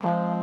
Alltså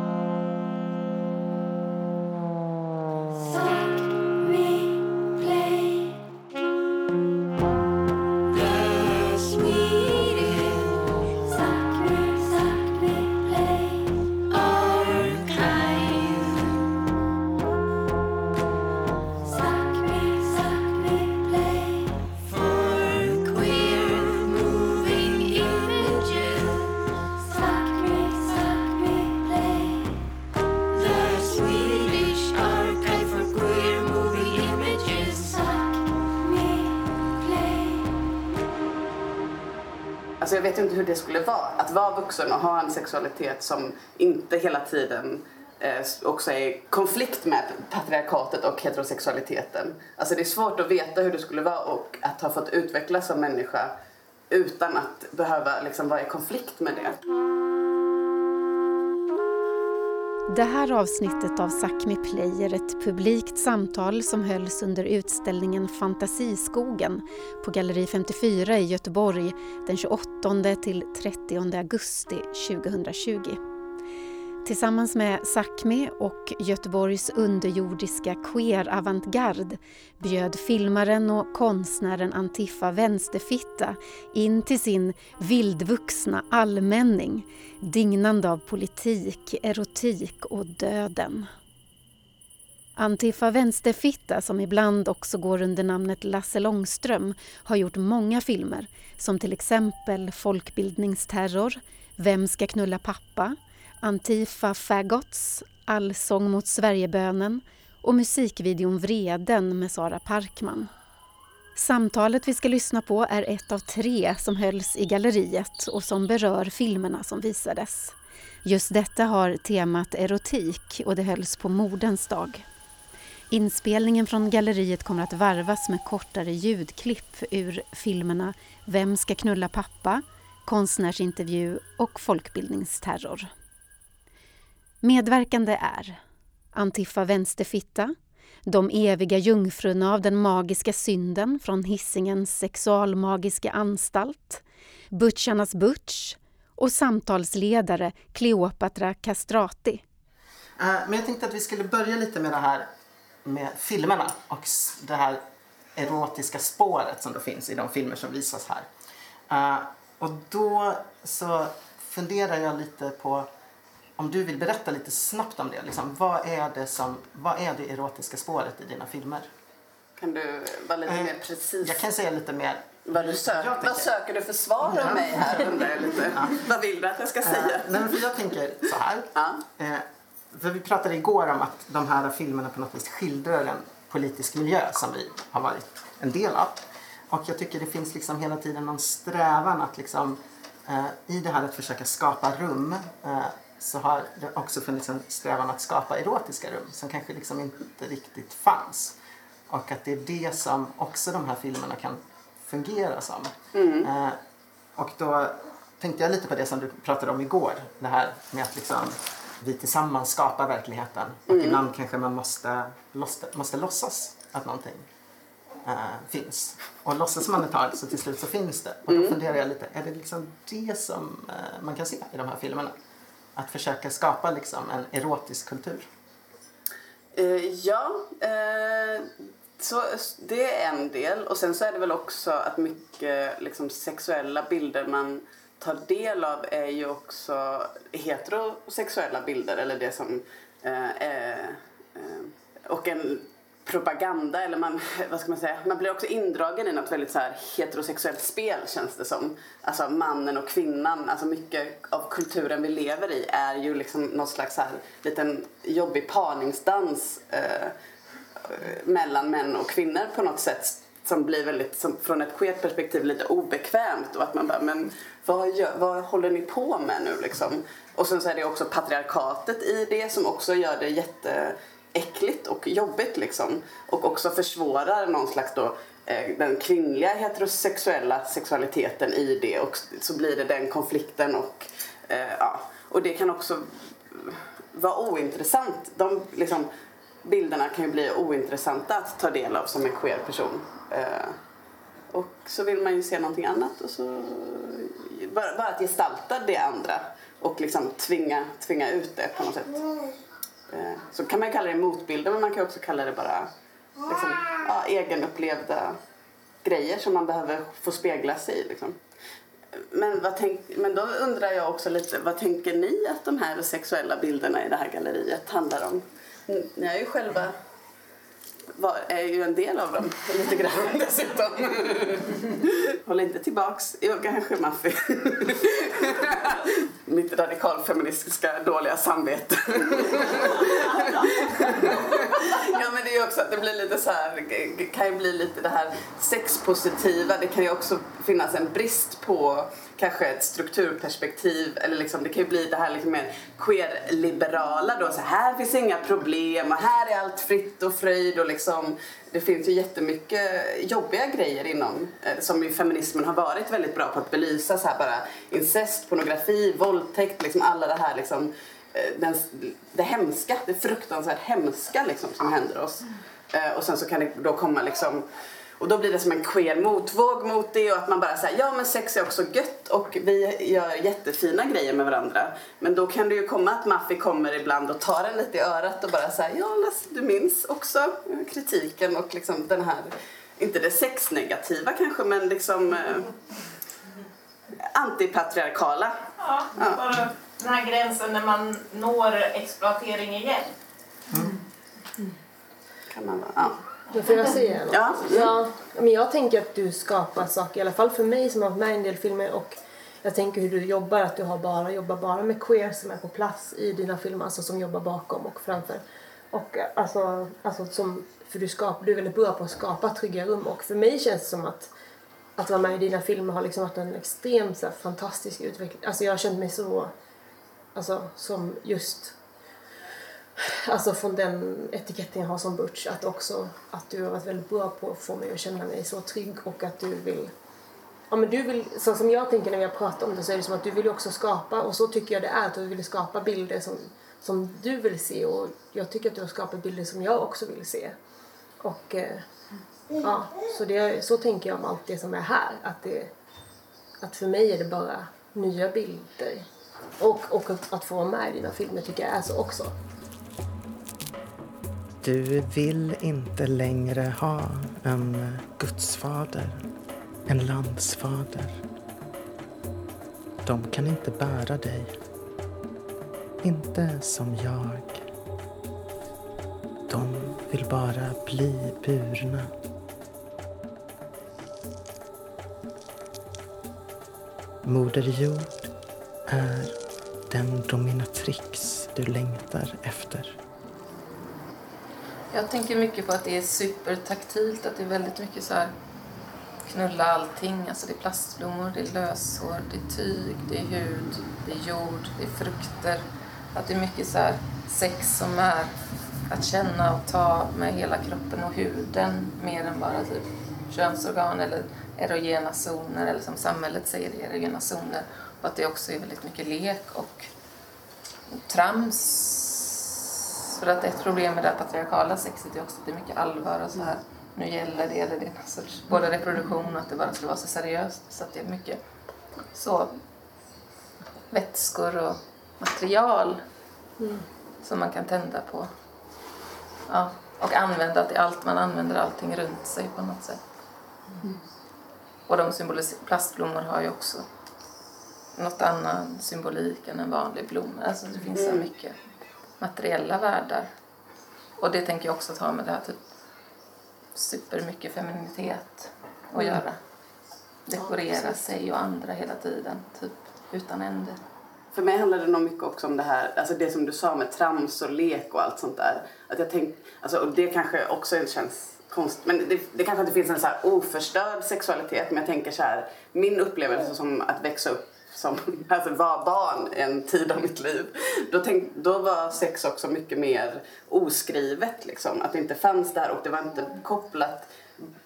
hur det skulle vara. Att vara vuxen och ha en sexualitet som inte hela tiden eh, också är i konflikt med patriarkatet och heterosexualiteten. Alltså det är svårt att veta hur det skulle vara och att ha fått utvecklas som människa utan att behöva liksom vara i konflikt med det. Det här avsnittet av Sápmi Play är ett publikt samtal som hölls under utställningen Fantasiskogen på Galleri 54 i Göteborg den 28 till 30 augusti 2020. Tillsammans med Sápmi och Göteborgs underjordiska queer avantgarde bjöd filmaren och konstnären Antifa Vänsterfitta in till sin vildvuxna allmänning dignande av politik, erotik och döden. Antifa Vänsterfitta, som ibland också går under namnet Lasse Långström, har gjort många filmer som till exempel Folkbildningsterror, Vem ska knulla pappa, Antifa Fagots, Allsång mot Sverigebönen och musikvideon Vreden med Sara Parkman. Samtalet vi ska lyssna på är ett av tre som hölls i galleriet och som berör filmerna som visades. Just detta har temat erotik och det hölls på Mordens dag. Inspelningen från galleriet kommer att varvas med kortare ljudklipp ur filmerna Vem ska knulla pappa?, Konstnärsintervju och Folkbildningsterror. Medverkande är Antifa Vänsterfitta, De eviga jungfrurna av den magiska synden från Hissingens sexualmagiska anstalt, Butcharnas Butch och samtalsledare Cleopatra Castrati. Eh, men jag tänkte att vi skulle börja lite med det här med filmerna och det här erotiska spåret som då finns i de filmer som visas här. Eh, och då så funderar jag lite på om du vill berätta lite snabbt om det. Liksom, vad, är det som, vad är det erotiska spåret i dina filmer? Kan du vara lite eh, mer precis? Jag kan säga lite mer. Vad, du sök, vad söker du för svar av mig här undrar jag lite. Ja. Vad vill du att jag ska eh, säga? Eh, för jag tänker så här. Ja. Eh, för vi pratade igår om att de här filmerna på något vis skildrar en politisk miljö som vi har varit en del av. Och jag tycker det finns liksom hela tiden någon strävan att liksom, eh, i det här att försöka skapa rum eh, så har det också funnits en strävan att skapa erotiska rum som kanske liksom inte riktigt fanns. Och att det är det som också de här filmerna kan fungera som. Mm. Eh, och då tänkte jag lite på det som du pratade om igår. Det här med att liksom vi tillsammans skapar verkligheten. Och mm. ibland kanske man måste, måste, måste låtsas att någonting äh, finns. Och låtsas man ett tag så till slut så finns det. Och då mm. funderar jag lite, är det liksom det som äh, man kan se i de här filmerna? Att försöka skapa liksom en erotisk kultur? Eh, ja, eh, så det är en del. Och sen så är det väl också att mycket liksom, sexuella bilder man tar del av är ju också heterosexuella bilder eller det som eh, är eh, och en propaganda eller man, vad ska man säga, man blir också indragen i något väldigt så här heterosexuellt spel känns det som. Alltså mannen och kvinnan, alltså mycket av kulturen vi lever i är ju liksom någon slags så här liten jobbig parningsdans eh, mellan män och kvinnor på något sätt som blir väldigt, som, från ett queert perspektiv lite obekvämt och att man bara, men vad, gör, vad håller ni på med nu liksom? Och sen så är det också patriarkatet i det som också gör det jätte äckligt och jobbigt liksom. Och också försvårar någon slags då eh, den kvinnliga heterosexuella sexualiteten i det och så blir det den konflikten och eh, ja. Och det kan också vara ointressant. De liksom, bilderna kan ju bli ointressanta att ta del av som en queer person. Eh, och så vill man ju se någonting annat och så bara, bara att gestalta det andra och liksom tvinga, tvinga ut det på något sätt. Så kan man kalla det motbilder men man kan också kalla det bara liksom, ja, egenupplevda grejer som man behöver få spegla sig i. Liksom. Men, vad tänk, men då undrar jag också lite, vad tänker ni att de här sexuella bilderna i det här galleriet handlar om? Ni är ju själva var, är ju en del av dem lite grann dessutom. Håll inte tillbaks. Jo, kanske Maffi. Mitt radikalfeministiska dåliga samvete. ja men det är ju också att det blir lite så här, kan ju bli lite det här sexpositiva. Det kan ju också finnas en brist på kanske ett strukturperspektiv eller liksom, det kan ju bli det här liksom mer queer-liberala då. Så här finns inga problem och här är allt fritt och fröjd och liksom det finns ju jättemycket jobbiga grejer inom eh, som ju feminismen har varit väldigt bra på att belysa så här bara incest, pornografi, våldtäkt, liksom alla det här liksom eh, den, det hemska, det fruktansvärt hemska liksom som händer oss. Eh, och sen så kan det då komma liksom och då blir det som en queer motvåg mot det och att man bara säger ja men sex är också gött och vi gör jättefina grejer med varandra. Men då kan det ju komma att Maffi kommer ibland och tar en lite i örat och bara säger ja Lasse du minns också kritiken och liksom den här, inte det sexnegativa kanske men liksom eh, antipatriarkala. Ja, ja, bara den här gränsen när man når exploatering igen. Mm. Kan man, ja. Men får jag säga något? Ja. ja. Men jag tänker att du skapar saker, i alla fall för mig som har varit med i en del filmer och jag tänker hur du jobbar, att du har bara, jobbar bara med queer som är på plats i dina filmer, alltså som jobbar bakom och framför. Och alltså, alltså som, för du, skapar, du är väldigt bra på att skapa trygga rum och för mig känns det som att att vara med i dina filmer har liksom varit en extremt så här, fantastisk utveckling. Alltså jag har känt mig så, alltså som just Alltså från den etiketten jag har som butch, att också att du har varit väldigt bra på att få mig att känna mig så trygg och att du vill Ja men du vill, så som jag tänker när vi har pratat om det så är det som att du vill också skapa och så tycker jag det är att du vill skapa bilder som, som du vill se och jag tycker att du har skapat bilder som jag också vill se. Och eh, ja, så, det, så tänker jag om allt det som är här. Att, det, att för mig är det bara nya bilder. Och, och att, att få vara med i dina filmer tycker jag är så också. Du vill inte längre ha en gudsfader, en landsfader. De kan inte bära dig. Inte som jag. De vill bara bli burna. Moder Jord är den dominatrix du längtar efter. Jag tänker mycket på att det är supertaktilt, att det är väldigt mycket så här knulla allting. Alltså det är plastblommor, det är löshår, det är tyg, det är hud, det är jord, det är frukter. Att det är mycket så här sex som är att känna och ta med hela kroppen och huden mer än bara typ könsorgan eller erogena zoner eller som samhället säger erogena zoner. Och att det också är väldigt mycket lek och trams för att ett problem med det patriarkala sexet är också att det är mycket allvar och så här. Nu gäller det, eller det är någon sorts, både reproduktion och att det bara ska vara så seriöst. Så att det är mycket så vätskor och material mm. som man kan tända på. Ja, och använda till allt, man använder allting runt sig på något sätt. Mm. Och de plastblommor har ju också något annan symbolik än en vanlig blomma. Alltså det finns så mm. mycket materiella världar. Och det tänker jag också ta med det här typ supermycket femininitet att mm. göra. Dekorera ja, sig och andra hela tiden, typ utan ände. För mig handlar det nog mycket också om det här, alltså det som du sa med trams och lek och allt sånt där. Att jag tänk, alltså, och det kanske också känns konstigt, men det, det kanske inte finns en så här oförstörd sexualitet men jag tänker så här, min upplevelse som att växa upp som alltså var barn en tid av mitt liv. Då, tänk, då var sex också mycket mer oskrivet. Liksom. Att det inte fanns där och det var inte kopplat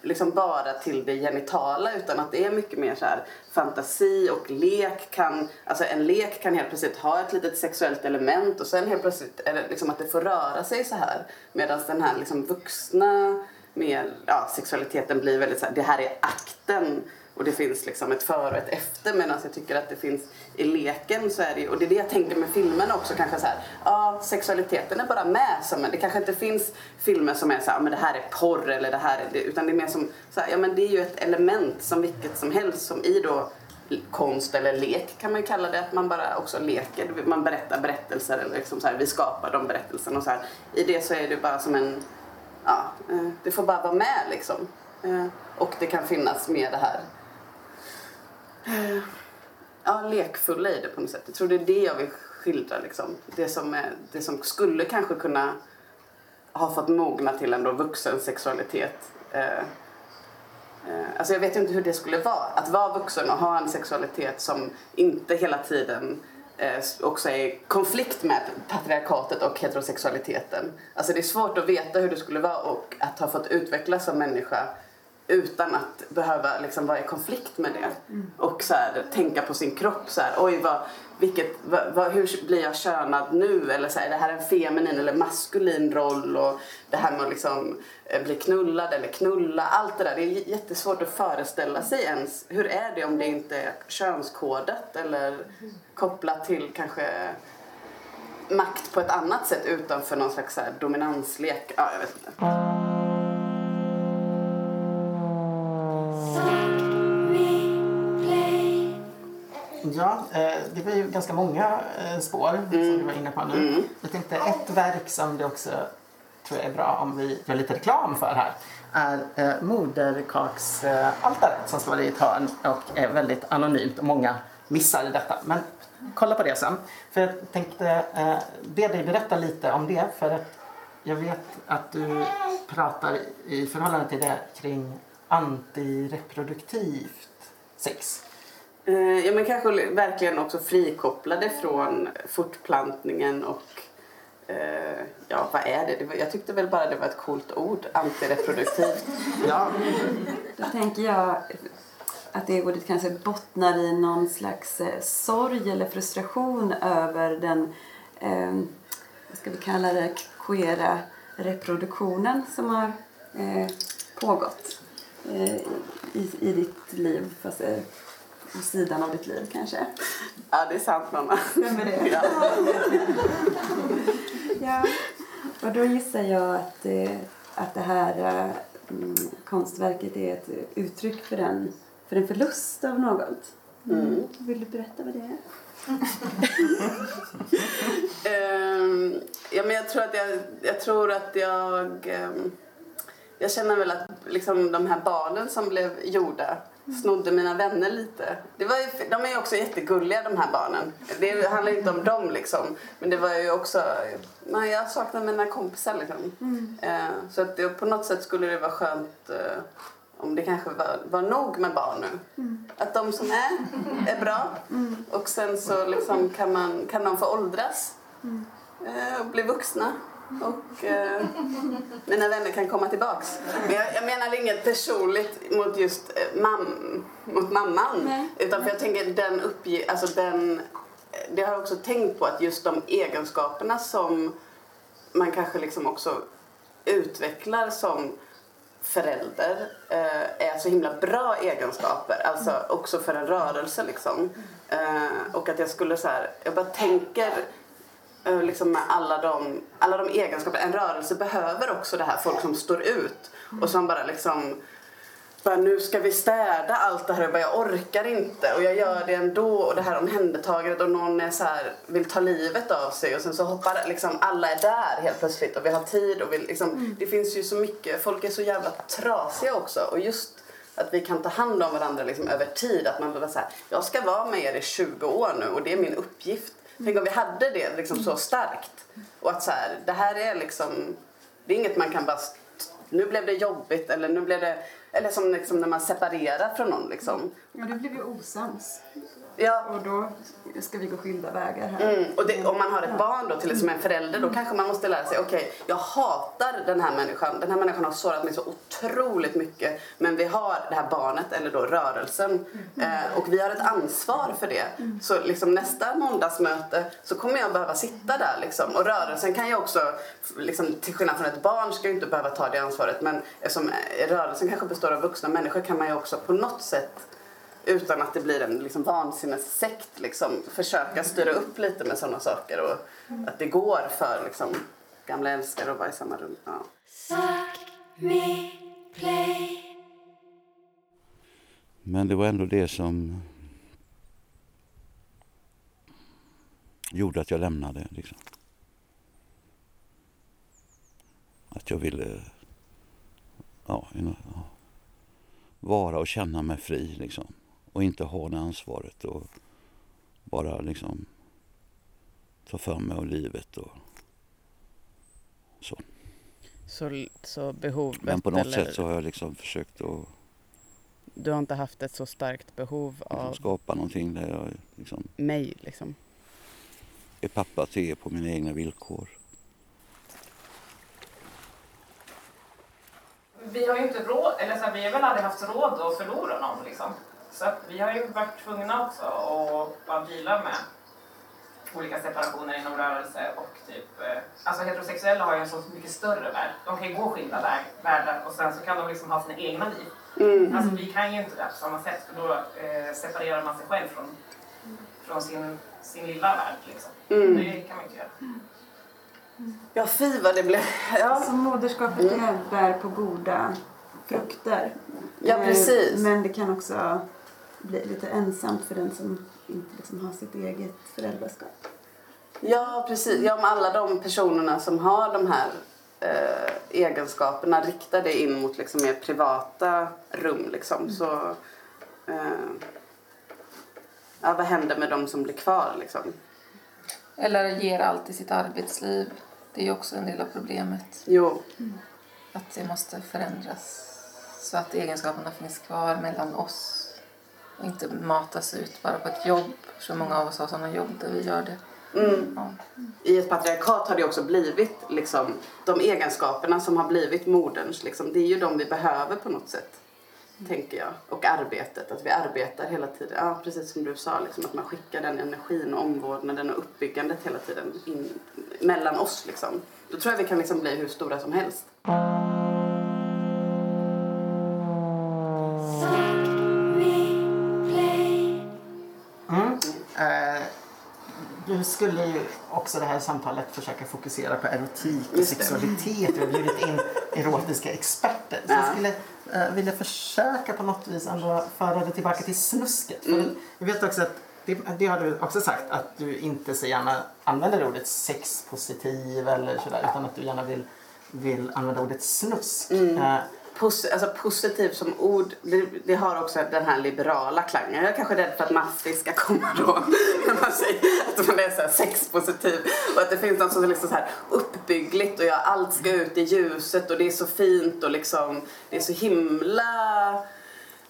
liksom bara till det genitala utan att det är mycket mer så här, fantasi och lek kan, alltså en lek kan helt plötsligt ha ett litet sexuellt element och sen helt plötsligt är det liksom att det får röra sig så här medan den här liksom vuxna mer, ja, sexualiteten blir väldigt så här, det här är akten och det finns liksom ett före och ett efter medan alltså jag tycker att det finns i leken så är det och det är det jag tänker med filmerna också kanske så här, ja sexualiteten är bara med som det kanske inte finns filmer som är så här, men det här är porr eller det här är det, utan det är mer som så här, ja men det är ju ett element som vilket som helst som i då konst eller lek kan man ju kalla det, att man bara också leker. Man berättar berättelser eller liksom så här, vi skapar de berättelserna och så här. I det så är det bara som en, ja, eh, det får bara vara med liksom. Eh, och det kan finnas med det här ja, lekfulla i det på något sätt. Jag tror det är det jag vill skildra liksom. Det som, är, det som skulle kanske kunna ha fått mogna till en vuxen sexualitet eh, eh, alltså jag vet inte hur det skulle vara. Att vara vuxen och ha en sexualitet som inte hela tiden eh, också är i konflikt med patriarkatet och heterosexualiteten. Alltså det är svårt att veta hur det skulle vara och att ha fått utvecklas som människa utan att behöva liksom vara i konflikt med det. Mm. Och så här, tänka på sin kropp så här, oj vad, vilket, vad, vad, hur blir jag könad nu? Eller så här, är det här en feminin eller maskulin roll? Och det här med att liksom eh, bli knullad eller knulla, allt det där. Det är jättesvårt att föreställa sig ens. Hur är det om det inte är könskodat eller kopplat till kanske makt på ett annat sätt utanför någon slags så dominanslek? Ja, jag vet inte. Ja, eh, det var ju ganska många eh, spår mm. som du var inne på nu. Mm. Jag tänkte ett verk som det också tror jag är bra om vi gör lite reklam för här är eh, moderkaksaltaret som står i ett hörn och är väldigt anonymt och många missar detta. Men kolla på det sen. För jag tänkte eh, be dig berätta lite om det för att jag vet att du pratar i förhållande till det kring antireproduktivt sex. Eh, ja men kanske verkligen också frikopplade från fortplantningen och eh, ja vad är det? jag tyckte väl bara det var ett coolt ord, antireproduktivt. ja. Då tänker jag att det ordet kanske bottnar i någon slags eh, sorg eller frustration över den, eh, vad ska vi kalla det, queera reproduktionen som har eh, pågått eh, i, i ditt liv. Fast, på sidan av ditt liv kanske? Ja, det är sant. Vem är det? Ja. ja. Och då gissar jag att, eh, att det här mm, konstverket är ett uttryck för, den, för en förlust av något. Mm. Vill du berätta vad det är? um, ja, men jag tror att jag, jag, tror att jag, um, jag känner väl att liksom, de här barnen som blev gjorda snodde mina vänner lite. Det var ju, de är ju också jättegulliga de här barnen. Det handlar inte om dem liksom. Men det var ju också, nej, jag saknar mina kompisar liksom. Mm. Eh, så att det, på något sätt skulle det vara skönt eh, om det kanske var, var nog med barn nu. Mm. Att de som är, är bra. Mm. Och sen så liksom kan, man, kan de få åldras eh, och bli vuxna och eh, mina vänner kan komma tillbaks. Men jag, jag menar inget personligt mot just eh, mam, mot mamman. Nej. Utan för jag tänker den uppge, alltså den, det har jag också tänkt på att just de egenskaperna som man kanske liksom också utvecklar som förälder eh, är så himla bra egenskaper. Alltså också för en rörelse liksom. Eh, och att jag skulle så här, jag bara tänker liksom med alla de, alla de egenskaper. En rörelse behöver också det här, folk som står ut och som bara liksom bara, nu ska vi städa allt det här och bara, jag orkar inte och jag gör det ändå och det här omhändertagandet och någon är så här, vill ta livet av sig och sen så hoppar liksom alla är där helt plötsligt och vi har tid och vi liksom, mm. det finns ju så mycket, folk är så jävla trasiga också och just att vi kan ta hand om varandra liksom över tid. Att man behöver säga, jag ska vara med er i 20 år nu och det är min uppgift. Tänk om vi hade det liksom så starkt. Och att så här, det här är liksom, det är inget man kan bara, nu blev det jobbigt eller nu blev det, eller som liksom när man separerar från någon liksom. Ja, du blev ju osams. Ja. Och då ska vi gå skilda vägar här. Mm. Och det, om man har ett barn då, till som en förälder, då kanske man måste lära sig, okej, okay, jag hatar den här människan. Den här människan har sårat mig så otroligt mycket. Men vi har det här barnet, eller då rörelsen. Mm. Eh, och vi har ett ansvar för det. Mm. Så liksom nästa måndagsmöte så kommer jag behöva sitta där liksom. Och rörelsen kan ju också, liksom, till skillnad från ett barn ska ju inte behöva ta det ansvaret. Men eftersom rörelsen kanske består av vuxna människor kan man ju också på något sätt utan att det blir en liksom, vansinnessekt. Liksom, försöka styra upp lite med sådana saker och att det går för liksom, gamla älskare att vara i samma rum. Ja. Men det var ändå det som gjorde att jag lämnade. Liksom. Att jag ville ja, vara och känna mig fri liksom. Och inte ha det ansvaret och bara liksom ta för mig av livet och så. Så, så behovet Men på något eller... sätt så har jag liksom försökt att Du har inte haft ett så starkt behov av skapa någonting där jag liksom mig liksom? är pappa till på mina egna villkor. Vi har ju inte råd, eller så här, vi har väl aldrig haft råd att förlora någon liksom. Så att vi har ju varit tvungna också att bara deala med olika separationer inom rörelse och typ, eh, alltså heterosexuella har ju en så mycket större värld. De kan ju gå skilda väg, världar och sen så kan de liksom ha sina egna liv. Mm. Alltså vi kan ju inte det på samma sätt för då eh, separerar man sig själv från, från sin, sin lilla värld liksom. Mm. Det kan man inte göra. Ja, fy vad det blev. Ja. Så moderskapet mm. bär på goda frukter. Ja, eh, precis. Men det kan också bli lite ensamt för den som inte liksom har sitt eget föräldraskap. Ja, precis. Ja, om alla de personerna som har de här eh, egenskaperna riktade in mot liksom mer privata rum liksom, mm. så eh, ja, vad händer med de som blir kvar liksom? Eller ger allt i sitt arbetsliv. Det är ju också en del av problemet. Jo. Att det måste förändras så att egenskaperna finns kvar mellan oss och inte matas ut bara på ett jobb. Så många av oss har sådana jobb där vi gör det. Mm. Ja. I ett patriarkat har det också blivit liksom, de egenskaperna som har blivit moderns, liksom, det är ju de vi behöver på något sätt. Mm. Tänker jag. Och arbetet, att vi arbetar hela tiden. Ja, precis som du sa, liksom, att man skickar den energin och omvårdnaden och uppbyggandet hela tiden in, mellan oss. Liksom. Då tror jag vi kan liksom bli hur stora som helst. Du skulle ju också det här samtalet försöka fokusera på erotik och sexualitet. Vi har bjudit in erotiska experter. Så jag skulle uh, vilja försöka på något vis ändå föra det tillbaka till snusket. Mm. jag vet också att det, det, har du också sagt att du inte så gärna använder ordet sexpositiv eller sådär utan att du gärna vill, vill använda ordet snusk. Mm. Uh, Pos alltså positiv som ord, det, det, har också den här liberala klangen. Jag är kanske rädd för att Maffi ska komma då när man säger att man är så här sexpositiv och att det finns något som är liksom så här uppbyggligt och jag, allt ska ut i ljuset och det är så fint och liksom det är så himla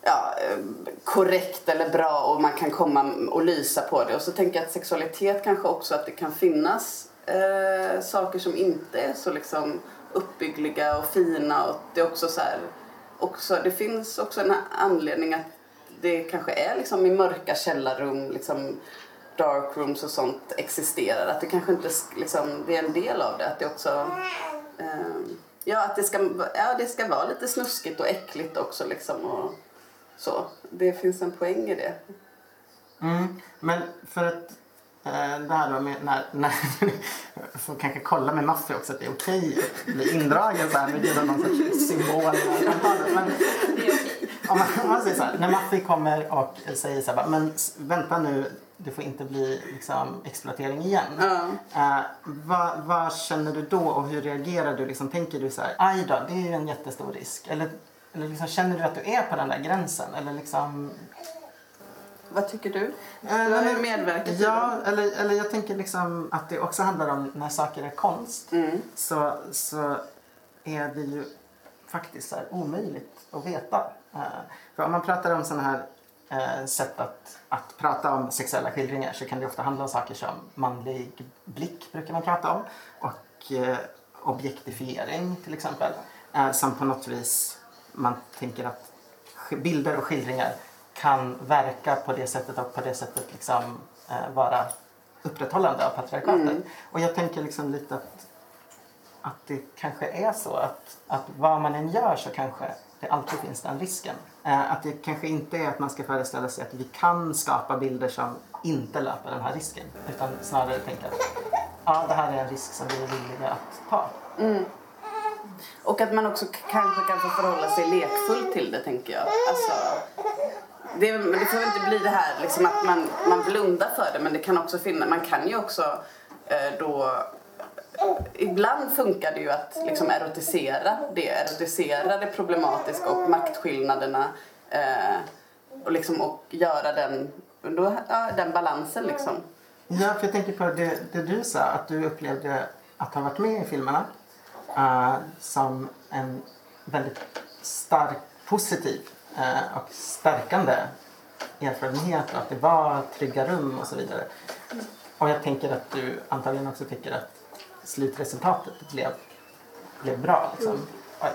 ja, eh, korrekt eller bra och man kan komma och lysa på det. Och så tänker jag att sexualitet kanske också att det kan finnas eh, saker som inte är så liksom uppbyggliga och fina och det är också så här, också, det finns också en anledning att det kanske är liksom i mörka källarrum, liksom dark rooms och sånt existerar. Att det kanske inte liksom, det är en del av det. Att det också, eh, ja att det ska, ja, det ska vara lite snuskigt och äckligt också liksom och så. Det finns en poäng i det. Mm, men för att Eh, det här med när, när får kanske kolla med Maffi också att det är okej att bli indragen så här med någon sorts symbol. Men, om man, om man säger så här, när Maffi kommer och säger så här, men vänta nu, det får inte bli liksom, exploatering igen. Mm. Uh, vad, vad, känner du då och hur reagerar du? Liksom, tänker du så här, aj då, det är ju en jättestor risk. Eller, eller liksom, känner du att du är på den där gränsen? Eller liksom, vad tycker du? Du har ju medverkat Ja, eller, eller jag tänker liksom att det också handlar om när saker är konst. Mm. Så, så är det ju faktiskt så omöjligt att veta. Uh, för om man pratar om sådana här uh, sätt att, att prata om sexuella skildringar så kan det ofta handla om saker som manlig blick brukar man prata om och objektifiering till exempel. som på något vis man tänker att bilder och skildringar kan verka på det sättet och på det sättet liksom, eh, vara upprätthållande av patriarkatet. Mm. Och jag tänker liksom lite att, att det kanske är så att, att vad man än gör så kanske det alltid finns den risken. Eh, att det kanske inte är att man ska föreställa sig att vi kan skapa bilder som inte löper den här risken. Utan snarare tänka att ja, det här är en risk som vi är villiga att ta. Mm. Och att man också kanske kan få förhålla sig lekfullt till det, tänker jag. Alltså, det, det får inte bli det här liksom att man, man blundar för det, men det kan också finnas, man kan ju också eh, då Ibland funkar det ju att liksom erotisera det, erotisera det problematiska och maktskillnaderna eh, och, liksom, och göra den, då, ja, den balansen liksom. Ja, för jag tänker på det, det du sa, att du upplevde att ha varit med i filmerna uh, som en väldigt stark, positiv uh, och stärkande erfarenhet och att det var trygga rum och så vidare. Och jag tänker att du antagligen också tycker att slutresultatet blev, blev bra. Liksom.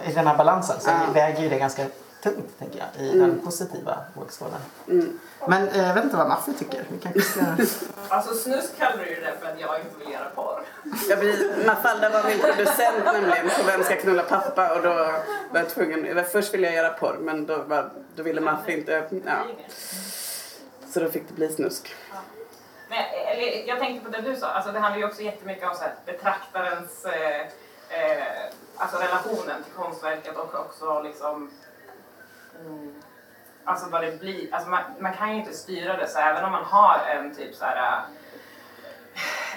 I den här balansen så mm. väger ju det ganska tungt tänker jag, i mm. den positiva vågskålen. Mm. Men eh, jag vet inte vad Maffe tycker. Vi kanske ska... alltså snusk kallar du det för att jag inte vill göra porr. Jag blir, Mafalda var min producent nämligen på Vem ska knulla pappa och då var jag tvungen, först ville jag göra porr men då, var, då ville Maffe inte, ja. Så då fick det bli snusk. Men, eller, jag tänkte på det du sa, alltså, det handlar ju också jättemycket om så här, betraktarens eh, eh, alltså relationen till konstverket och också liksom mm, alltså vad det blir, alltså man, man, kan ju inte styra det så även om man har en typ så här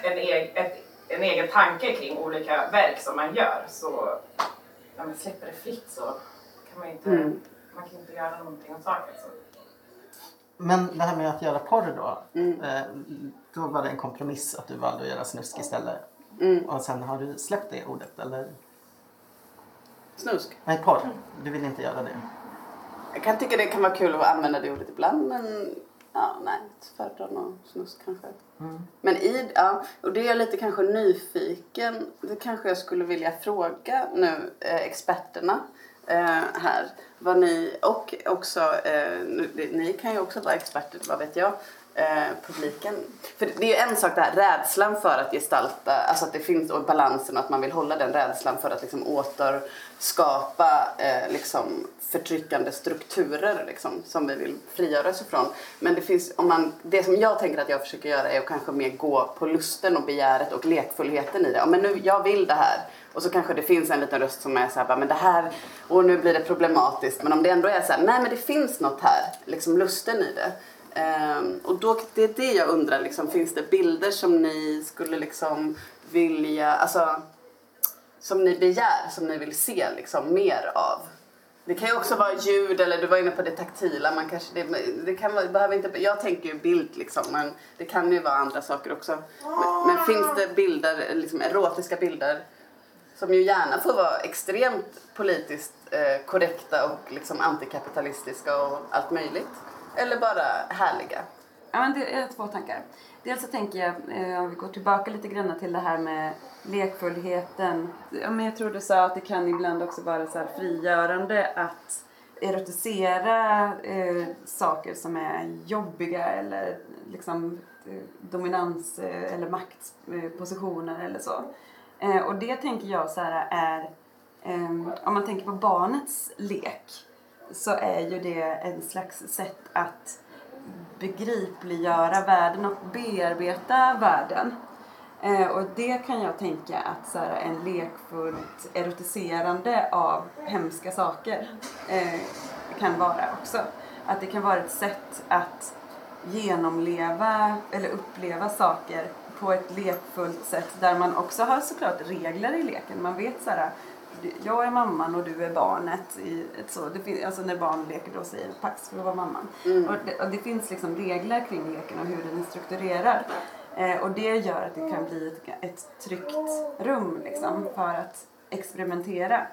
en, eg, ett, en egen tanke kring olika verk som man gör så när man släpper det fritt så kan man inte, mm. man kan inte göra någonting åt saken. Så. Men det här med att göra porr då. Mm. Eh, då var det en kompromiss att du valde att göra snusk istället. Mm. Och sen har du släppt det ordet eller? Snusk? Nej, porr. Du vill inte göra det? Jag kan tycka det kan vara kul att använda det ordet ibland men ja, nej, föredrar nog snusk kanske. Mm. Men i, ja, och det är jag lite kanske nyfiken, det kanske jag skulle vilja fråga nu eh, experterna eh, här. Vad ni, och också, eh, ni kan ju också vara experter, vad vet jag, eh, publiken. För det är ju en sak det här rädslan för att gestalta, alltså att det finns och balansen och att man vill hålla den rädslan för att liksom återskapa eh, liksom förtryckande strukturer liksom, som vi vill frigöra oss ifrån. Men det finns, om man, det som jag tänker att jag försöker göra är att kanske mer gå på lusten och begäret och lekfullheten i det. Men nu, jag vill det här. Och så kanske det finns en liten röst som är så här, men det här, och nu blir det problematiskt. Men om det ändå är så här, nej men det finns något här, liksom lusten i det. Um, och då, det är det jag undrar, liksom, finns det bilder som ni skulle liksom vilja, alltså som ni begär, som ni vill se liksom mer av? Det kan ju också vara ljud eller du var inne på det taktila. Man kanske, det, det kan det behöver inte, jag tänker ju bild liksom men det kan ju vara andra saker också. Men, men finns det bilder, liksom erotiska bilder som ju gärna får vara extremt politiskt eh, korrekta och liksom antikapitalistiska och allt möjligt? Eller bara härliga? Ja, men det är två tankar. Dels så tänker jag, eh, om vi går tillbaka lite grann till det här med lekfullheten. Ja, men jag tror du sa att det kan ibland också vara så här frigörande att erotisera eh, saker som är jobbiga eller liksom eh, dominans eh, eller maktpositioner eller så. Eh, och det tänker jag så här är, eh, om man tänker på barnets lek så är ju det en slags sätt att begripliggöra världen och bearbeta världen. Eh, och det kan jag tänka att så här, en lekfullt erotiserande av hemska saker eh, kan vara också. Att det kan vara ett sätt att genomleva eller uppleva saker på ett lekfullt sätt där man också har såklart regler i leken. Man vet så här, jag är mamman och du är barnet. I ett så, det finns, alltså när barn leker då säger pax för att vara mamman. Mm. Och, det, och det finns liksom regler kring leken och hur den är strukturerad. Eh, och det gör att det kan bli ett, ett tryggt rum liksom, för att experimentera.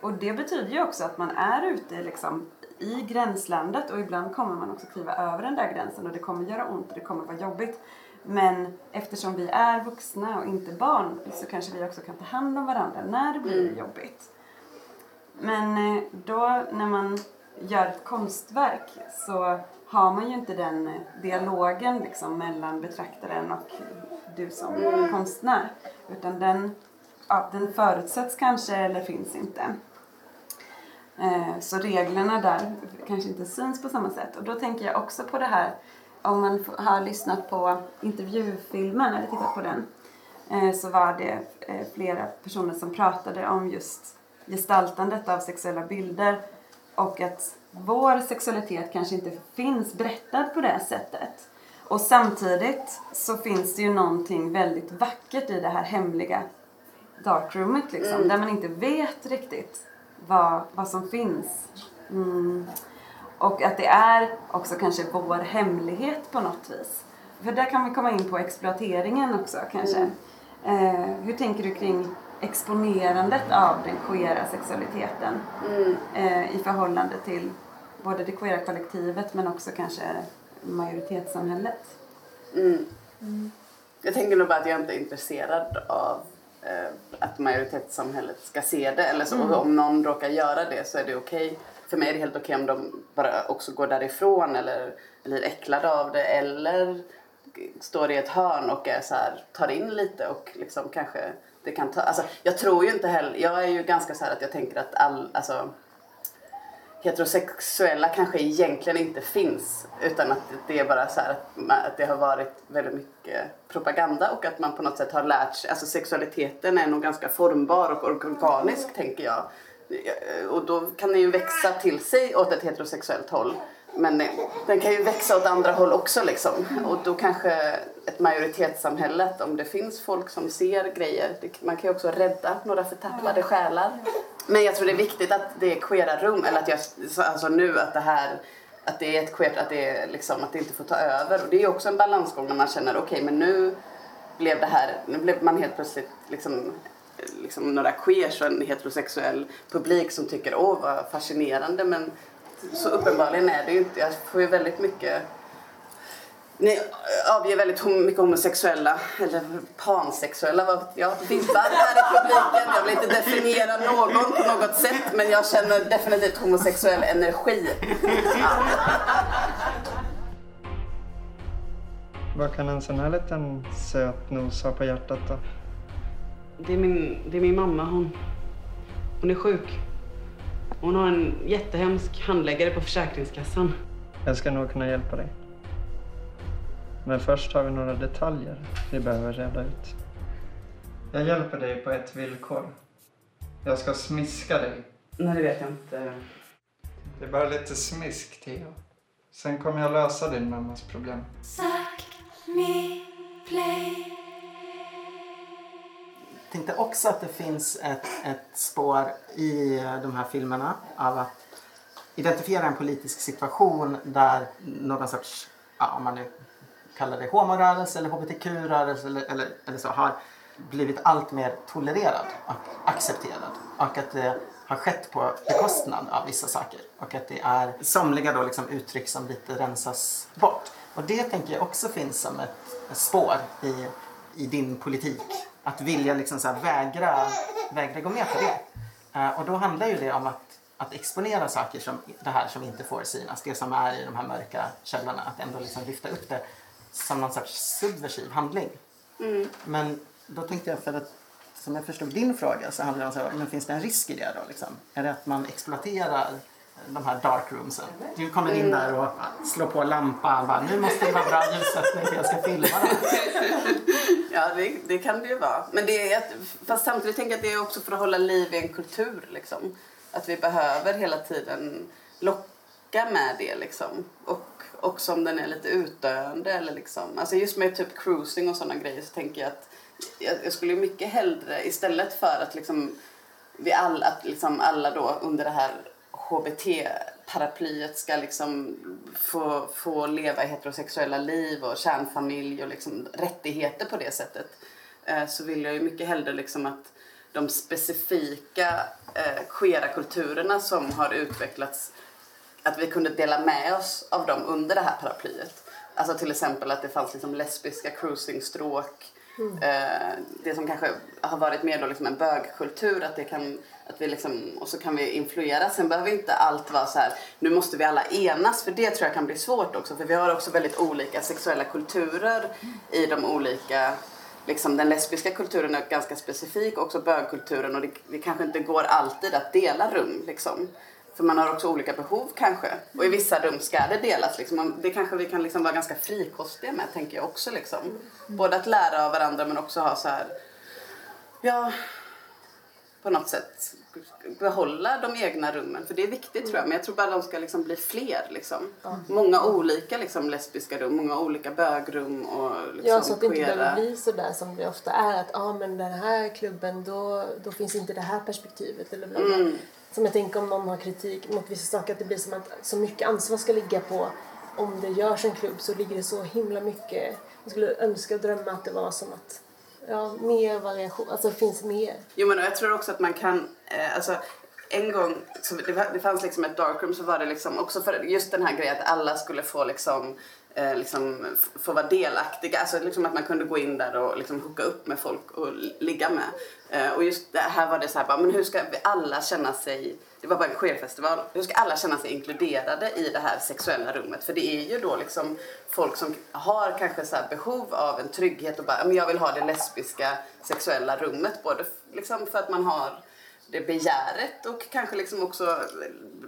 Och det betyder ju också att man är ute liksom, i gränslandet och ibland kommer man också kliva över den där gränsen och det kommer göra ont och det kommer vara jobbigt. Men eftersom vi är vuxna och inte barn så kanske vi också kan ta hand om varandra när det blir mm. jobbigt. Men eh, då när man gör ett konstverk så har man ju inte den dialogen liksom mellan betraktaren och du som mm. konstnär. Utan den, ja, den förutsätts kanske eller finns inte. Eh, så reglerna där kanske inte syns på samma sätt. Och då tänker jag också på det här om man har lyssnat på intervjufilmen eller tittat på den eh, så var det eh, flera personer som pratade om just gestaltandet av sexuella bilder och att vår sexualitet kanske inte finns berättad på det sättet. Och samtidigt så finns det ju någonting väldigt vackert i det här hemliga darkroomet liksom, mm. där man inte vet riktigt vad, vad som finns. Mm. Och att det är också kanske vår hemlighet på något vis. För där kan vi komma in på exploateringen också kanske. Mm. Eh, hur tänker du kring exponerandet av den queera sexualiteten mm. eh, i förhållande till både det queera kollektivet men också kanske majoritetssamhället? Mm. Mm. Jag tänker nog bara att jag inte är intresserad av eh, att majoritetssamhället ska se det. Eller så, mm. Om någon råkar göra det så är det okej. Okay. För mig är det helt okej okay om de bara också går därifrån eller blir äcklade av det eller står i ett hörn och är så här, tar in lite och liksom kanske det kan ta... Alltså, jag tror ju inte heller... Jag är ju ganska så att jag tänker att all... Alltså, heterosexuella kanske egentligen inte finns utan att det är bara så att, att det har varit väldigt mycket propaganda och att man på något sätt har lärt sig, alltså sexualiteten är nog ganska formbar och organisk tänker jag. Eh, och då kan den ju växa till sig åt ett heterosexuellt håll. Men eh, den kan ju växa åt andra håll också liksom. Och då kanske ett majoritetssamhälle, om det finns folk som ser grejer, man kan ju också rädda några förtappade själar. Men jag tror det är viktigt att det är queera rum, eller att jag, alltså nu att det här att det är ett queert, att det, liksom, att det inte får ta över. Och det är också en balansgång när man känner okej okay, men nu blev det här, nu blev man helt plötsligt liksom, liksom några queers och en heterosexuell publik som tycker åh vad fascinerande men så uppenbarligen är det ju inte. Jag får ju väldigt mycket ni avger väldigt mycket homosexuella, eller pansexuella, vad jag, vibbar här i publiken. Jag vill inte definiera någon på något sätt, men jag känner definitivt homosexuell energi. Ja. Vad kan en sån här liten söt nos ha på hjärtat då? Det är min, det är min mamma. Hon, hon är sjuk. Hon har en jättehemsk handläggare på Försäkringskassan. Jag ska nog kunna hjälpa dig. Men först har vi några detaljer vi behöver reda ut. Jag hjälper dig på ett villkor. Jag ska smiska dig. Nej, det vet jag inte. Det är bara lite smisk, Theo. Sen kommer jag lösa din mammas problem. Suck me, play. Jag tänkte också att det finns ett, ett spår i eh, de här filmerna av att identifiera en politisk situation där någon sorts, ja, om man nu kallar det homorörelse eller hbtq-rörelse eller, eller, eller så har blivit allt mer tolererad och accepterad. Och att det har skett på bekostnad av vissa saker. Och att det är somliga då liksom uttryck som lite rensas bort. Och det tänker jag också finns som ett, ett spår i, i din politik. Att vilja liksom så vägra, vägra gå med på det. Uh, och då handlar ju det om att, att exponera saker som det här som inte får synas. Det som är i de här mörka källorna. Att ändå liksom lyfta upp det som någon sorts subversiv handling. Mm. Men då tänkte jag, för att som jag förstod din fråga så handlar det om så men finns det en risk i det då? Liksom? Är det att man exploaterar de här dark roomsen? Du kommer in där och slår på lampan och bara, nu måste det vara bra ljussättning för jag ska filma det här. Ja, det, det, kan det ju vara. Men det är, fast samtidigt tänker jag att det är också för att hålla liv i en kultur. Liksom. Att vi behöver hela tiden locka med det. Liksom. Och också om den är lite utdöende. Eller liksom. alltså just med typ cruising och sådana grejer så tänker jag att jag, jag skulle mycket hellre istället för att liksom vi all, att liksom alla då under det här HBT Paraplyet ska liksom få, få leva heterosexuella liv och kärnfamilj och liksom rättigheter på det sättet eh, så vill jag ju mycket hellre liksom att de specifika eh, queera kulturerna som har utvecklats att vi kunde dela med oss av dem under det här paraplyet. Alltså till exempel att det fanns liksom lesbiska cruisingstråk. Mm. Eh, det som kanske har varit mer då liksom en bögkultur. Att det kan, att vi liksom, och så kan vi influera. Sen behöver inte allt vara så här, nu måste vi alla enas. För det tror jag kan bli svårt också. För vi har också väldigt olika sexuella kulturer i de olika Liksom, den lesbiska kulturen är ganska specifik, också bögkulturen och det, det kanske inte går alltid att dela rum. Liksom för man har också olika behov kanske. Och i vissa rum ska det delas. Liksom. Det kanske vi kan liksom vara ganska frikostiga med tänker jag också. Liksom. Både att lära av varandra men också ha så här, ja, på något sätt behålla de egna rummen. För det är viktigt tror jag. Men jag tror bara de ska liksom bli fler. Liksom. Mm. Många olika liksom, lesbiska rum, många olika bögrum och liksom, Ja, så att det inte behöver bli sådär som det ofta är. Att ah, men den här klubben, då, då finns inte det här perspektivet. Eller. Mm. Som jag tänker om någon har kritik mot vissa saker, att det blir som att så mycket ansvar ska ligga på om det görs en klubb så ligger det så himla mycket. Jag skulle önska och drömma att det var som att ja, mer variation, alltså det finns mer. Jo men jag tror också att man kan, eh, alltså en gång, så det, det fanns liksom ett darkroom så var det liksom också för just den här grejen att alla skulle få liksom eh, liksom få vara delaktiga. Alltså liksom att man kunde gå in där och liksom hooka upp med folk och ligga med. Eh, och just det här var det så här, bara, men hur ska vi alla känna sig det var bara en queerfestival. Hur ska alla känna sig inkluderade i det här sexuella rummet? För det är ju då liksom folk som har kanske så behov av en trygghet och bara, men jag vill ha det lesbiska sexuella rummet. Både liksom för att man har det begäret och kanske liksom också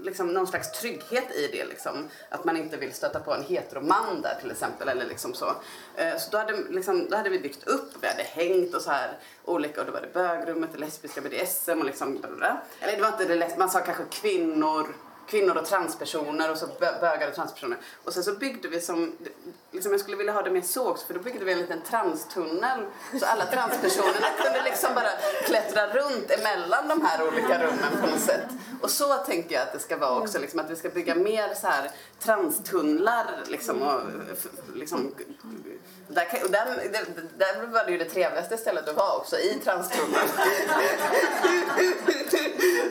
liksom någon slags trygghet i det. Liksom. Att man inte vill stöta på en heteroman där till exempel. Eller liksom så. Eh, så då hade, liksom, då hade vi byggt upp, vi hade hängt och så här olika och då var det bögrummet, det lesbiska BDSM och liksom Eller det var inte det man sa kanske kvinnor kvinnor och transpersoner och så bögar och transpersoner. Och sen så byggde vi som, liksom jag skulle vilja ha det mer så också för då byggde vi en liten transtunnel så alla transpersonerna kunde liksom bara klättra runt emellan de här olika rummen på något sätt. Och så tänker jag att det ska vara också, liksom, att vi ska bygga mer så här transtunnlar liksom och liksom där, och där, där, där var det ju det trevligaste stället att vara också, i transtunneln.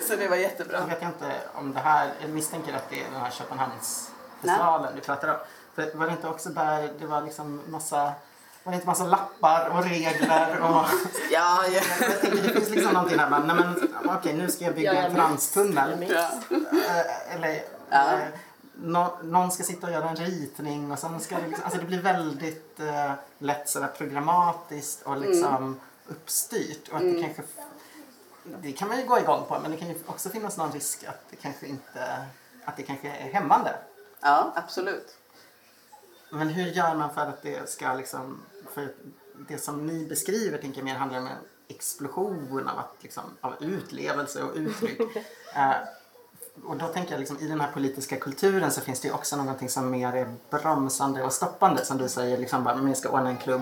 så det var jättebra. Jag vet inte om det här, jag misstänker att det är den här Köpenhamnsfestivalen du pratar om. För var det inte också där det var liksom massa var det inte massa lappar och regler och... ja, ja. Jag tänker, det finns liksom någonting där man, nej men okej okay, nu ska jag bygga ja, en transtunnel. Ja. Eh, eller, ja. Eh, no, någon ska sitta och göra en ritning och sen ska det, liksom, alltså det blir väldigt eh, lätt sådär programmatiskt och liksom mm. uppstyrt. Och att mm. det kanske det kan man ju gå igång på men det kan ju också finnas någon risk att det kanske inte att det kanske är hämmande. Ja, absolut. Men hur gör man för att det ska liksom, för det som ni beskriver tänker jag mer handlar om en explosion av, att, liksom, av utlevelse och uttryck. uh, och då tänker jag liksom, i den här politiska kulturen så finns det ju också någonting som mer är bromsande och stoppande. Som du säger, liksom bara, man ska ordna en klubb.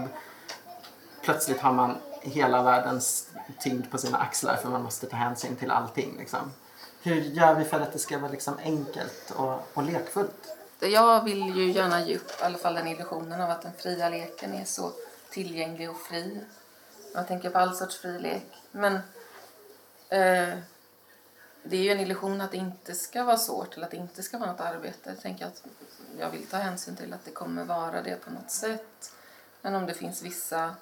Plötsligt har man hela världens tyngd på sina axlar för man måste ta hänsyn till allting. Liksom. Hur gör vi för att det ska vara liksom enkelt och, och lekfullt? Jag vill ju gärna ge upp i alla fall den illusionen av att den fria leken är så tillgänglig och fri. Jag tänker på all sorts fri lek. Men eh, det är ju en illusion att det inte ska vara svårt eller att det inte ska vara något arbete. Jag tänker att jag vill ta hänsyn till att det kommer vara det på något sätt. Men om det finns vissa...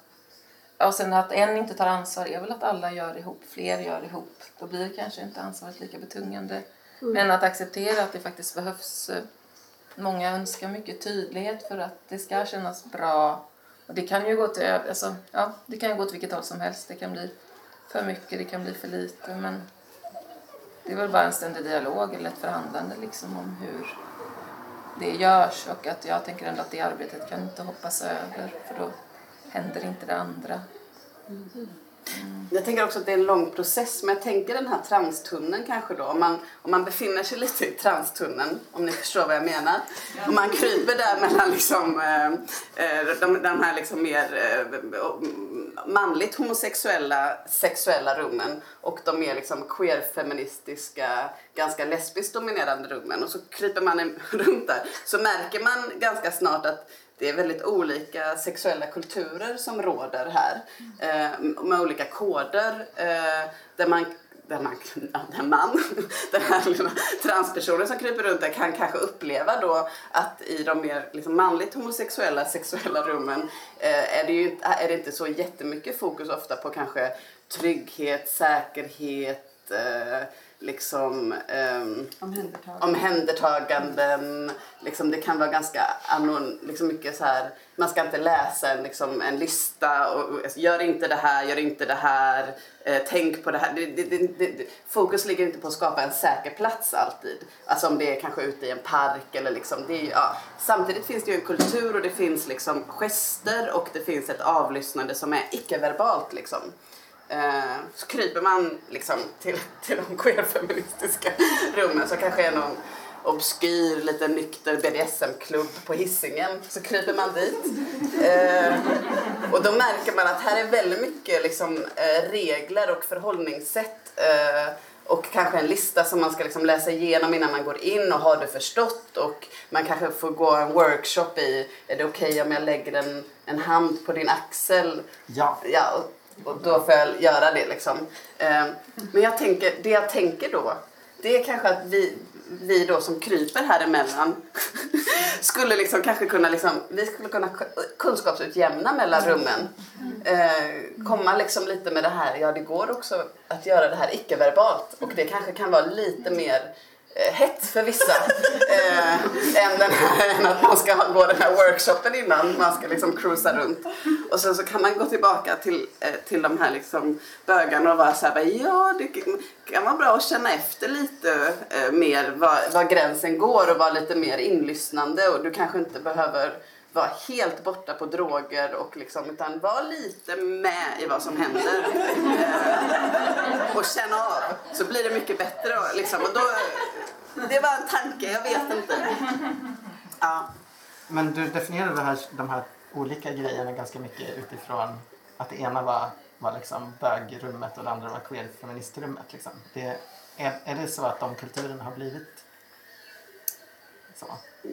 Och sen att en inte tar ansvar är väl att alla gör ihop, fler gör ihop. Då blir kanske inte ansvaret lika betungande. Mm. Men att acceptera att det faktiskt behövs... Många önskar mycket tydlighet för att det ska kännas bra. Och det kan ju gå till, alltså, ja, det kan gå åt vilket håll som helst. Det kan bli för mycket, det kan bli för lite. Men det är väl bara en ständig dialog eller ett förhandlande liksom om hur det görs och att jag tänker ändå att det arbetet kan inte hoppas över för då händer inte det andra. Mm. Mm. Jag tänker också att det är en lång process, men jag tänker den här transtunneln kanske då. Om man, om man befinner sig lite i transtunneln, om ni förstår vad jag menar. Om man kryper där mellan liksom, eh, eh de, de här liksom mer eh, manligt homosexuella sexuella rummen och de mer liksom queer-feministiska, ganska lesbiskt dominerande rummen. Och så kryper man runt där så märker man ganska snart att det är väldigt olika sexuella kulturer som råder här. Eh, med olika koder. Eh, där man där man, den man, den här lilla transpersonen som kryper runt där kan kanske uppleva då att i de mer liksom manligt homosexuella sexuella rummen eh, är, det ju, är det inte så jättemycket fokus ofta på kanske trygghet, säkerhet, eh, liksom, um, omhändertaganden. omhändertaganden. Liksom, det kan vara ganska anon, liksom mycket så här, man ska inte läsa en, liksom, en lista och, och gör inte det här, gör inte det här, eh, tänk på det här. Det, det, det, fokus ligger inte på att skapa en säker plats alltid. Alltså om det är kanske ute i en park eller liksom, det är, ja. Samtidigt finns det ju en kultur och det finns liksom gester och det finns ett avlyssnande som är icke-verbalt liksom. Eh, så kryper man liksom till, till de queerfeministiska rummen så kanske är någon obskyr, lite nykter BDSM-klubb på hissingen så kryper man dit. Eh, och då märker man att här är väldigt mycket liksom, eh, regler och förhållningssätt eh, och kanske en lista som man ska liksom läsa igenom innan man går in och har du förstått och man kanske får gå en workshop i är det okej okay om jag lägger en, en hand på din axel? Ja. ja och då får jag göra det liksom. Ehm, men jag tänker, det jag tänker då, det är kanske att vi, vi då som kryper här emellan skulle liksom kanske kunna liksom, vi skulle kunna kunskapsutjämna mellan rummen. Eh, komma liksom lite med det här, ja det går också att göra det här icke-verbalt och det kanske kan vara lite mer hett för vissa eh, än, den här, än att man ska gå den här workshopen innan man ska liksom cruisa runt. Och sen så kan man gå tillbaka till, eh, till de här liksom bögarna och vara så här, ja det kan vara bra att känna efter lite eh, mer var, var gränsen går och vara lite mer inlyssnande och du kanske inte behöver vara helt borta på droger och liksom, utan vara lite med i vad som händer. Eh, och känna av. Så blir det mycket bättre. Och, liksom, och då, det var en tanke, jag vet inte. Ja. Men du definierade här, de här olika grejerna ganska mycket utifrån att det ena var, var liksom bögrummet och det andra var queer-feministrummet. Liksom. Det, är, är det så att de kulturerna har blivit så?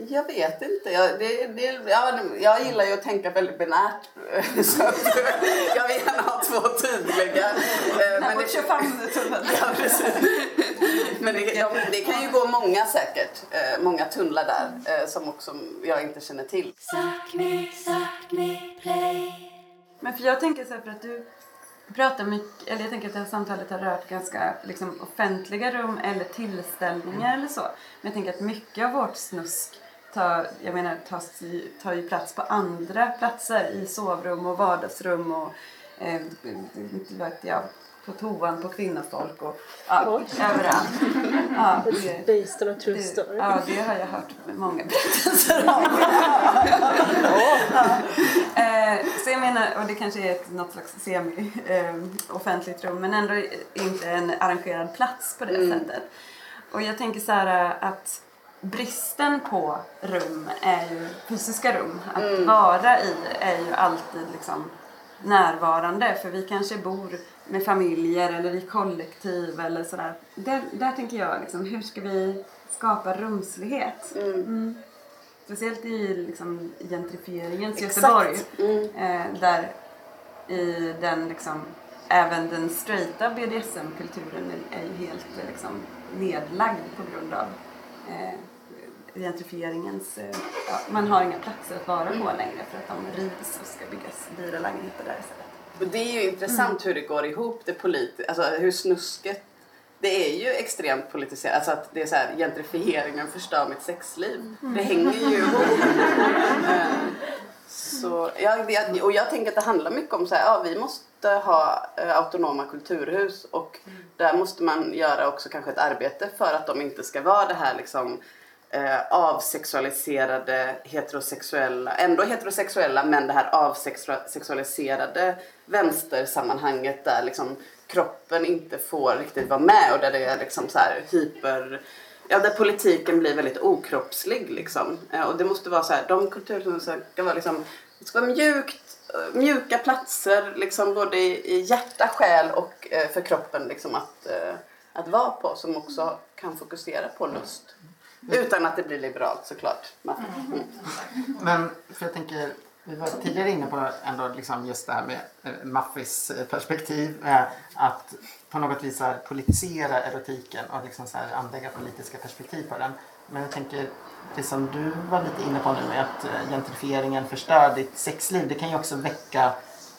Jag vet inte. Jag, det, det, ja, jag gillar ju att tänka väldigt binärt. Så jag vill gärna ha två tydliga. Men det, 25 minuter. Ja, Men det, ja, det, kan ju gå många säkert. Eh, många tunnlar där eh, som också jag inte känner till. Men för jag tänker så här för att du pratar mycket, eller jag tänker att det här samtalet har rört ganska liksom, offentliga rum eller tillställningar eller så. Men jag tänker att mycket av vårt snusk tar, jag menar, tas, tar ju plats på andra platser i sovrum och vardagsrum och eh, jag, på toan på kvinnofolk och ja, överallt. Ja, Based on a true story. Ja, det har jag hört många berättelser om. ja. Eh, så jag menar, och det kanske är ett, något slags semi-offentligt eh, rum men ändå inte en arrangerad plats på det mm. sättet. Och jag tänker så här att bristen på rum är ju fysiska rum. Att mm. vara i är ju alltid liksom närvarande för vi kanske bor med familjer eller i kollektiv eller sådär. Där, där tänker jag liksom, hur ska vi skapa rumslighet? Mm. Mm. Speciellt i liksom, gentrifieringens Göteborg. Mm. Eh, där i den liksom, även den straighta BDSM-kulturen är, är helt liksom, nedlagd på grund av eh, gentrifieringens... Eh, ja, man har inga platser att vara på längre för att de rivs och ska byggas dyra lägenheter där istället. Och det är ju intressant mm. hur det går ihop, det politi- alltså hur snusket det är ju extremt politiserat. Alltså att det är så här, gentrifieringen förstör mitt sexliv. Mm. Det hänger ju ihop. Eh, så, ja, och jag tänker att det handlar mycket om så här, ja, vi måste ha eh, autonoma kulturhus och mm. där måste man göra också kanske ett arbete för att de inte ska vara det här liksom eh, avsexualiserade heterosexuella, ändå heterosexuella men det här avsexualiserade vänstersammanhanget där liksom kroppen inte får riktigt vara med och där det är liksom så här hyper Ja, där politiken blir väldigt okroppslig liksom. Eh, och det måste vara så här, de kulturer som ska vara liksom, det ska vara mjukt, eh, mjuka platser liksom både i, i hjärta, själ och eh, för kroppen liksom att, eh, att vara på som också kan fokusera på lust. Utan att det blir liberalt såklart. Mm. Men för jag tänker, vi var tidigare inne på ändå liksom just det här med eh, Maffis perspektiv. Eh, att på något vis här politisera erotiken och liksom så här anlägga politiska perspektiv på den. Men jag tänker, det som du var lite inne på nu med att eh, gentrifieringen förstör ditt sexliv. Det kan ju också väcka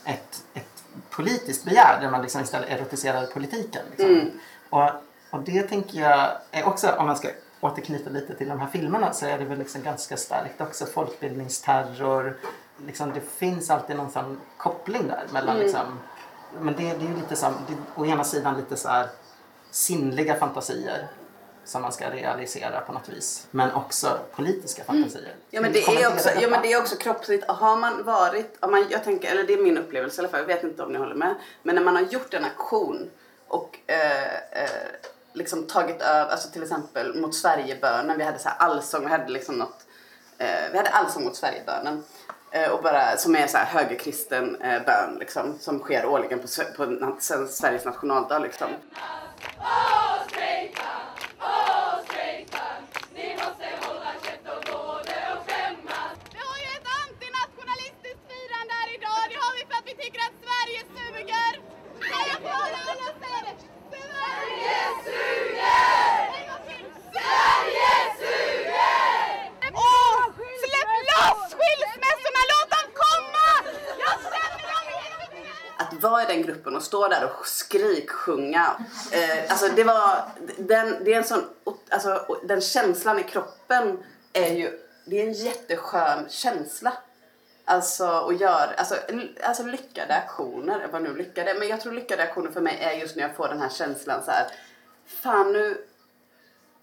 ett, ett politiskt begär där man liksom istället erotiserar politiken. Liksom. Mm. Och Och det tänker jag är också, om man ska återknyta lite till de här filmerna, så är det väl liksom ganska starkt också folkbildningsterror. Liksom, det finns alltid någon sån koppling där mellan mm. liksom, men det, det är ju lite så, det, å ena sidan lite så här sinnliga fantasier som man ska realisera på något vis. Men också politiska mm. fantasier. Mm. Ja men det är också, ja, men det är också kroppsligt. Har man varit, har man, jag tänker, eller det är min upplevelse i alla fall, jag vet inte om ni håller med. Men när man har gjort en aktion och eh, eh, liksom tagit över, alltså till exempel mot Sverigebönen, vi hade så här allsång, vi hade liksom något, eh, vi hade allsång mot Sverigebönen. Eh, och bara, som är så här högerkristen eh, bön liksom, som sker årligen på, på på Sveriges nationaldag. Liksom. Stå där och skriksjunga. Eh, alltså det var, den, det är en sån, alltså den känslan i kroppen är ju, det är en jätteskön känsla. Alltså och gör, alltså, alltså lyckade aktioner, vad nu lyckade, men jag tror lyckade aktioner för mig är just när jag får den här känslan så här. Fan nu,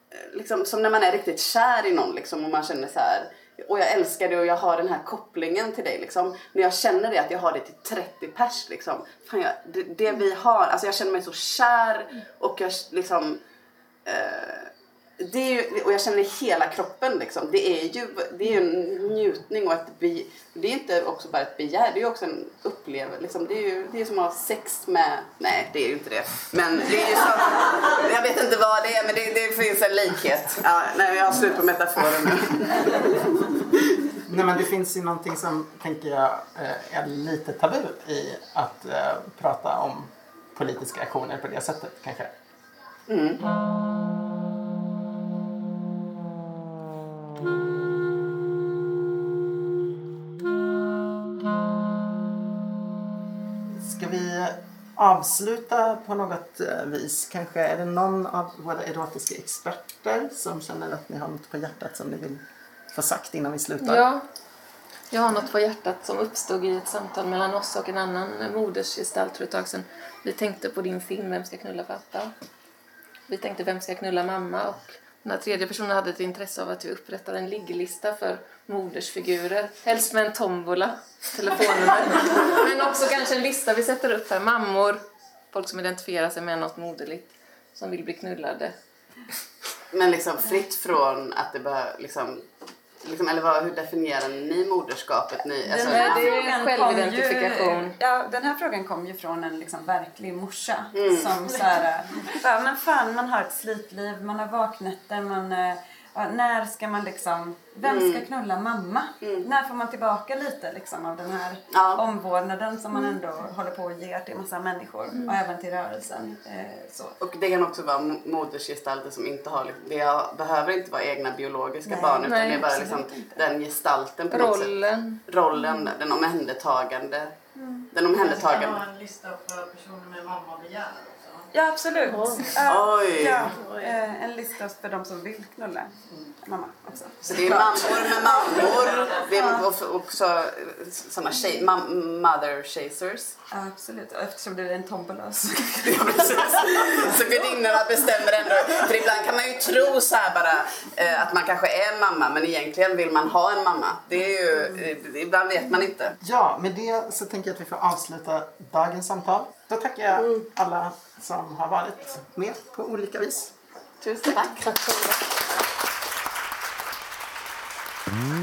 eh, liksom som när man är riktigt kär i någon liksom och man känner så här och jag älskar det och jag har den här kopplingen till dig liksom. När jag känner det att jag har det till 30 pers liksom. Fan, jag, det, det vi har, alltså jag känner mig så kär och jag liksom eh, det är ju, och jag känner i hela kroppen liksom. Det är ju det är en njutning och ett be, det är inte också bara ett begär, det är också en upplevelse. Liksom. Det är ju det är som att ha sex med, nej det är ju inte det. Men det är ju som, jag vet inte vad det är men det, det finns en likhet. Ja, nej jag har slut på metaforen nu. Nej men det finns ju någonting som tänker jag eh, är lite tabu i att uh, prata om politiska aktioner på det sättet kanske. Mm. Ska vi avsluta på något eh, vis? Kanske är det någon av våra erotiska experter som känner att ni har något på hjärtat som ni vill få sagt innan vi slutar? Ja, jag har något på hjärtat som uppstod i ett samtal mellan oss och en annan modersgestalt för ett tag sedan. Vi tänkte på din film Vem ska knulla pappa? Vi tänkte Vem ska knulla mamma? Och den här tredje personen hade ett intresse av att vi upprättar en ligglista för modersfigurer. Helst med en tombola, telefonnummer. Men också kanske en lista vi sätter upp här. Mammor, folk som identifierar sig med något moderligt, som vill bli knullade. Men liksom fritt från att det behöver liksom Liksom, eller vad, hur definierar ni moderskapet? Ni, alltså, den här det är självidentifikation. Ju, ja, den här frågan kom ju från en liksom verklig morsa. Mm. Som så här, men fan man har ett slitliv, man har vaknätter, man när ska man liksom, vem ska mm. knulla mamma? Mm. När får man tillbaka lite liksom av den här ja. omvårdnaden som man mm. ändå håller på att ge till massa människor mm. och även till rörelsen. Eh, så. Och det kan också vara modersgestalter som inte har, liksom, det behöver inte vara egna biologiska Nej. barn utan Nej, det är bara liksom den gestalten på Rollen. något sätt. Rollen, den omhändertagande. Mm. Den omhändertagande. Jag ska ha en lista för personer med mamma begär. Ja, absolut. Oh. Oj. Ja, eh, en lista för de som vill knulla mamma också. Så det är mammor med mammor är och också sådana tjej, mother chasers. Ja, absolut. Eftersom det är en tombola så... så gudinnorna bestämmer ändå. För ibland kan man ju tro så här bara eh, att man kanske är en mamma men egentligen vill man ha en mamma. Det är ju, mm. ibland vet man inte. Ja, med det så tänker jag att vi får avsluta dagens samtal. Då tackar jag mm. alla som har varit med på olika vis. Tusen tack. tack. Mm.